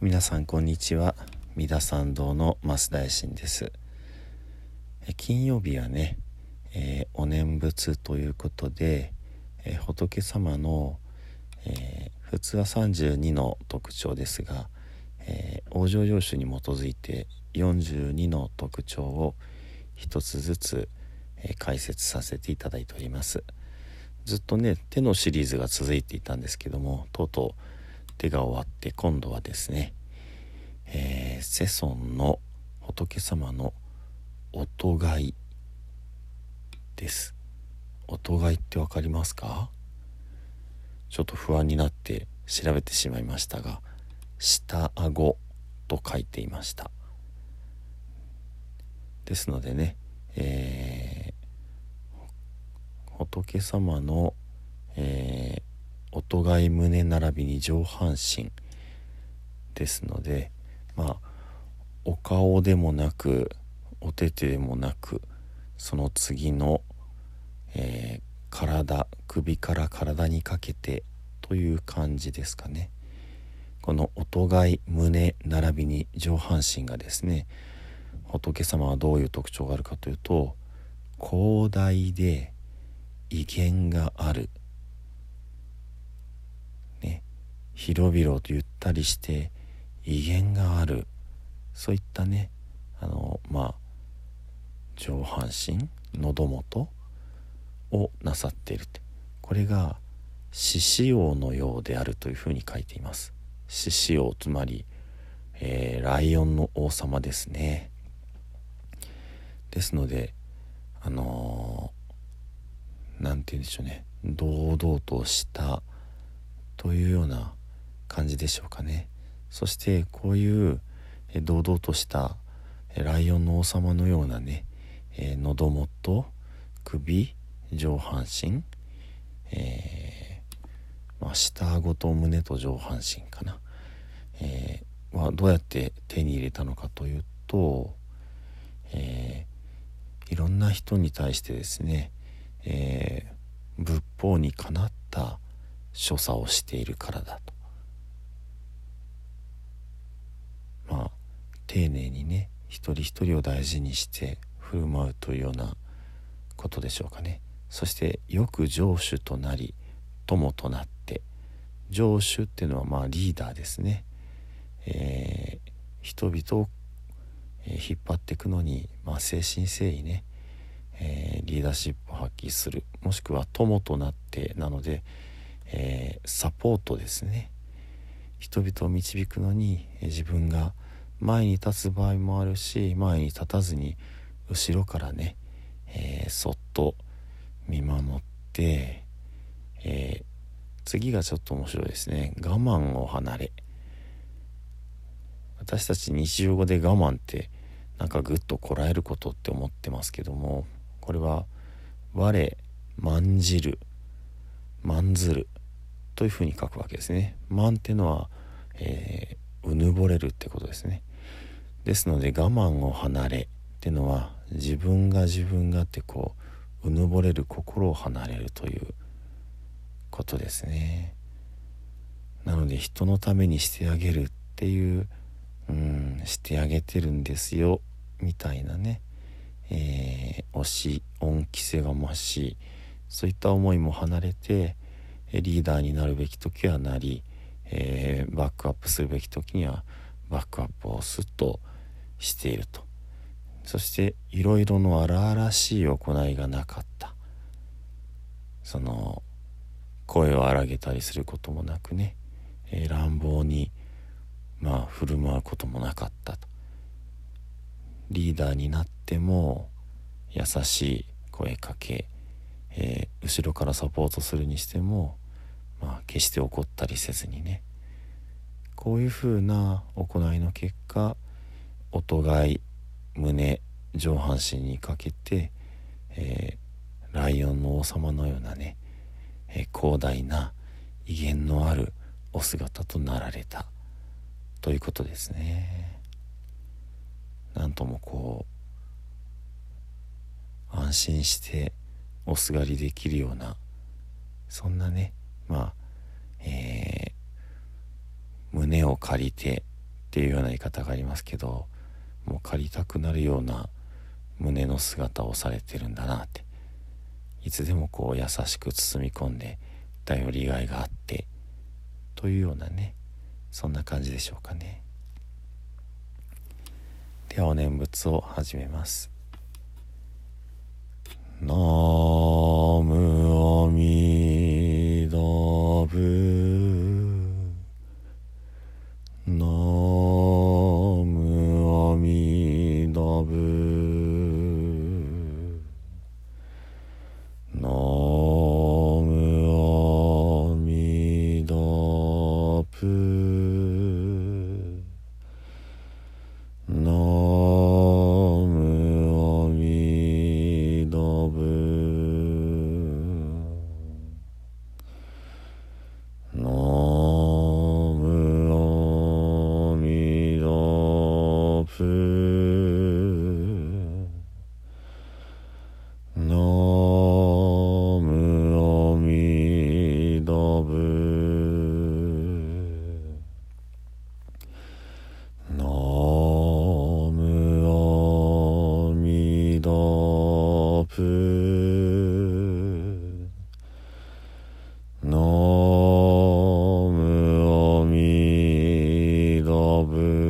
皆さんこんにちは。三田参道の増大臣です。金曜日はね、えー、お念仏ということで、えー、仏様の、えー、普通は32の特徴ですが、え往生要旨に基づいて42の特徴を一つずつ、え解説させていただいております。ずっとね手のシリーズが続いていたんですけどもとうとう手が終わって今度はですね、えー、世尊の仏様の音貝いです。音貝いって分かりますか？ちょっと不安になって調べてしまいましたが下顎と書いていました。ですのでね、えー、仏様の、え音がい胸並びに上半身ですのでまあお顔でもなくお手手でもなくその次の、えー、体首から体にかけてという感じですかね。この音がい胸並びに上半身がですね仏様はどういう特徴があるかというと広大で威厳がある広々とゆったりして威厳がある。そういったねあのまあ上半身喉元をなさっているって。これが獅子王のようであるというふうに書いています。獅子王つまり、えー、ライオンの王様ですね。ですのであの何、ー、て言うんでしょうね。堂々としたというような感じでしょうかね。そしてこういう堂々としたライオンの王様のようなね、え、喉元首上半身、えー、まあ、下顎と胸と上半身かな、えー、ま、どうやって手に入れたのかというと、えいろんな人に対してですね、え仏法にかなった所作をしているからだと。丁寧にね一人一人を大事にして振る舞うというようなことでしょうかね。そしてよく上手となり友となって上手っていうのはまあリーダーですね、えー、人々を、引っ張っていくのに、まあ、誠心誠意ね、えー、リーダーシップを発揮する。もしくは友となってなので、えー、サポートですね。人々を導くのに、自分が前に立つ場合もあるし前に立たずに後ろからね、えー、そっと見守って、えー、次がちょっと面白いですね。我慢を離れ。私たち日常語で我慢ってなんかぐっとこらえることって思ってますけどもこれは我慢じる慢ずるというふうに書くわけですね。慢っていうのは、えー、うぬぼれるってことですね。ですので我慢を離れってのは自分が自分がってこううぬぼれる心を離れるということですね。なので人のためにしてあげるっていううんしてあげてるんですよみたいなね、えー、推し恩着せがましいそういった思いも離れてリーダーになるべき時はなり、えー、バックアップするべき時にはバックアップをすっとしていると。そしていろいろの荒々しい行いがなかった。その声を荒げたりすることもなくね、えー、乱暴にまあ振る舞うこともなかったと。リーダーになっても優しい声かけ、えー、後ろからサポートするにしても、まあ、決して怒ったりせずにね。こういうふうな行いの結果音い胸上半身にかけて、えー、ライオンの王様のようなね、えー、広大な威厳のあるお姿となられた。ということですね。なんともこう安心しておすがりできるようなそんなねまあ、えー、胸を借りてっていうような言い方がありますけどもう借りたくなるような胸の姿をされてるんだなって。いつでもこう優しく包み込んで頼りがいがあってというようなねそんな感じでしょうかね。ではお念仏を始めます「to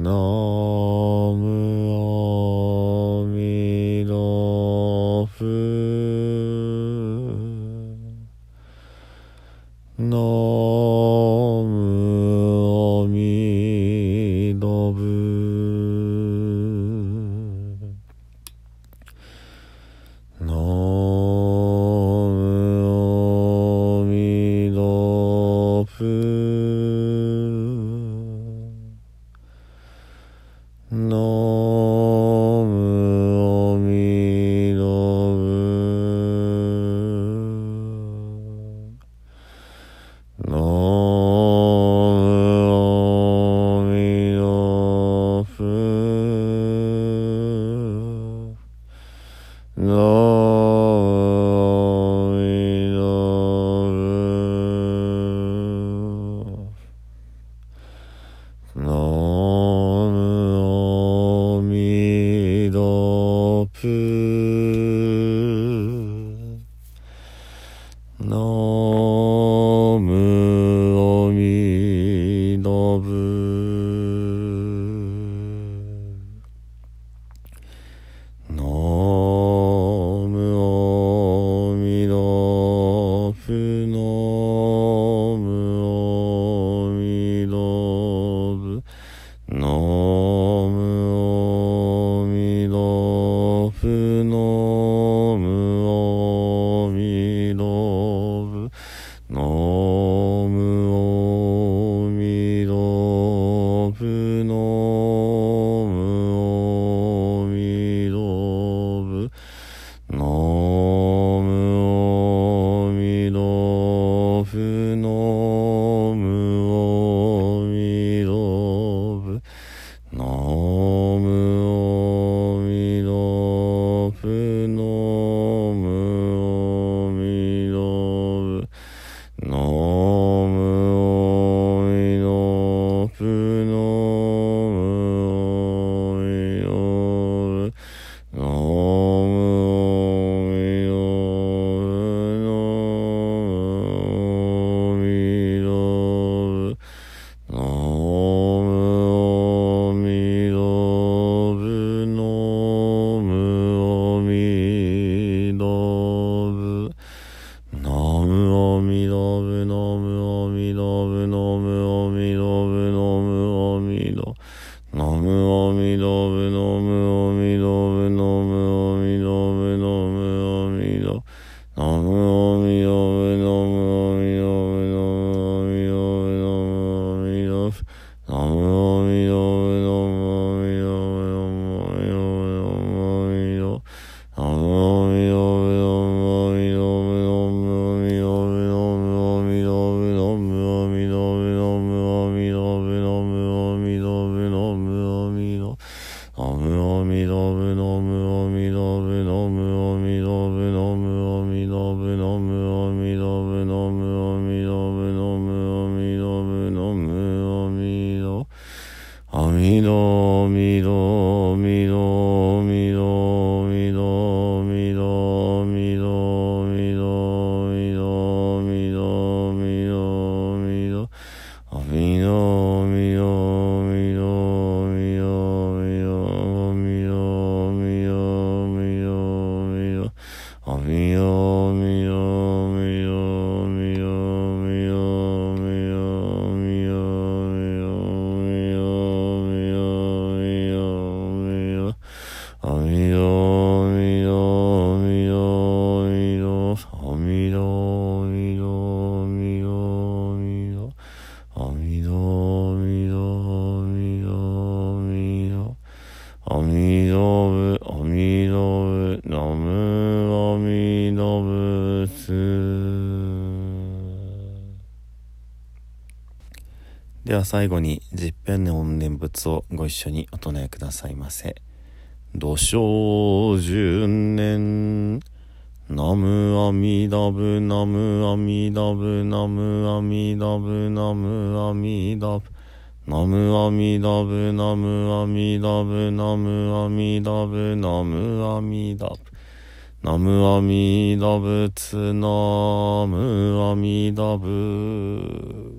No. No. nome みどみどみどみどみどみどみどみどみどみどみどみどあみどみどみどみどみどみどみどみどみどあみど阿弥陀、弥陀、弥陀、弥陀、阿弥陀仏、阿弥陀仏、阿弥陀仏。では最後に、十遍の音念仏をご一緒にお唱えくださいませ。土生十年ナムアミダブナムアミダブナムアミダブナムアミダブナムアミダブナムアミダブナムアミダブナムアミダブナムアミダブツナムアミダブ。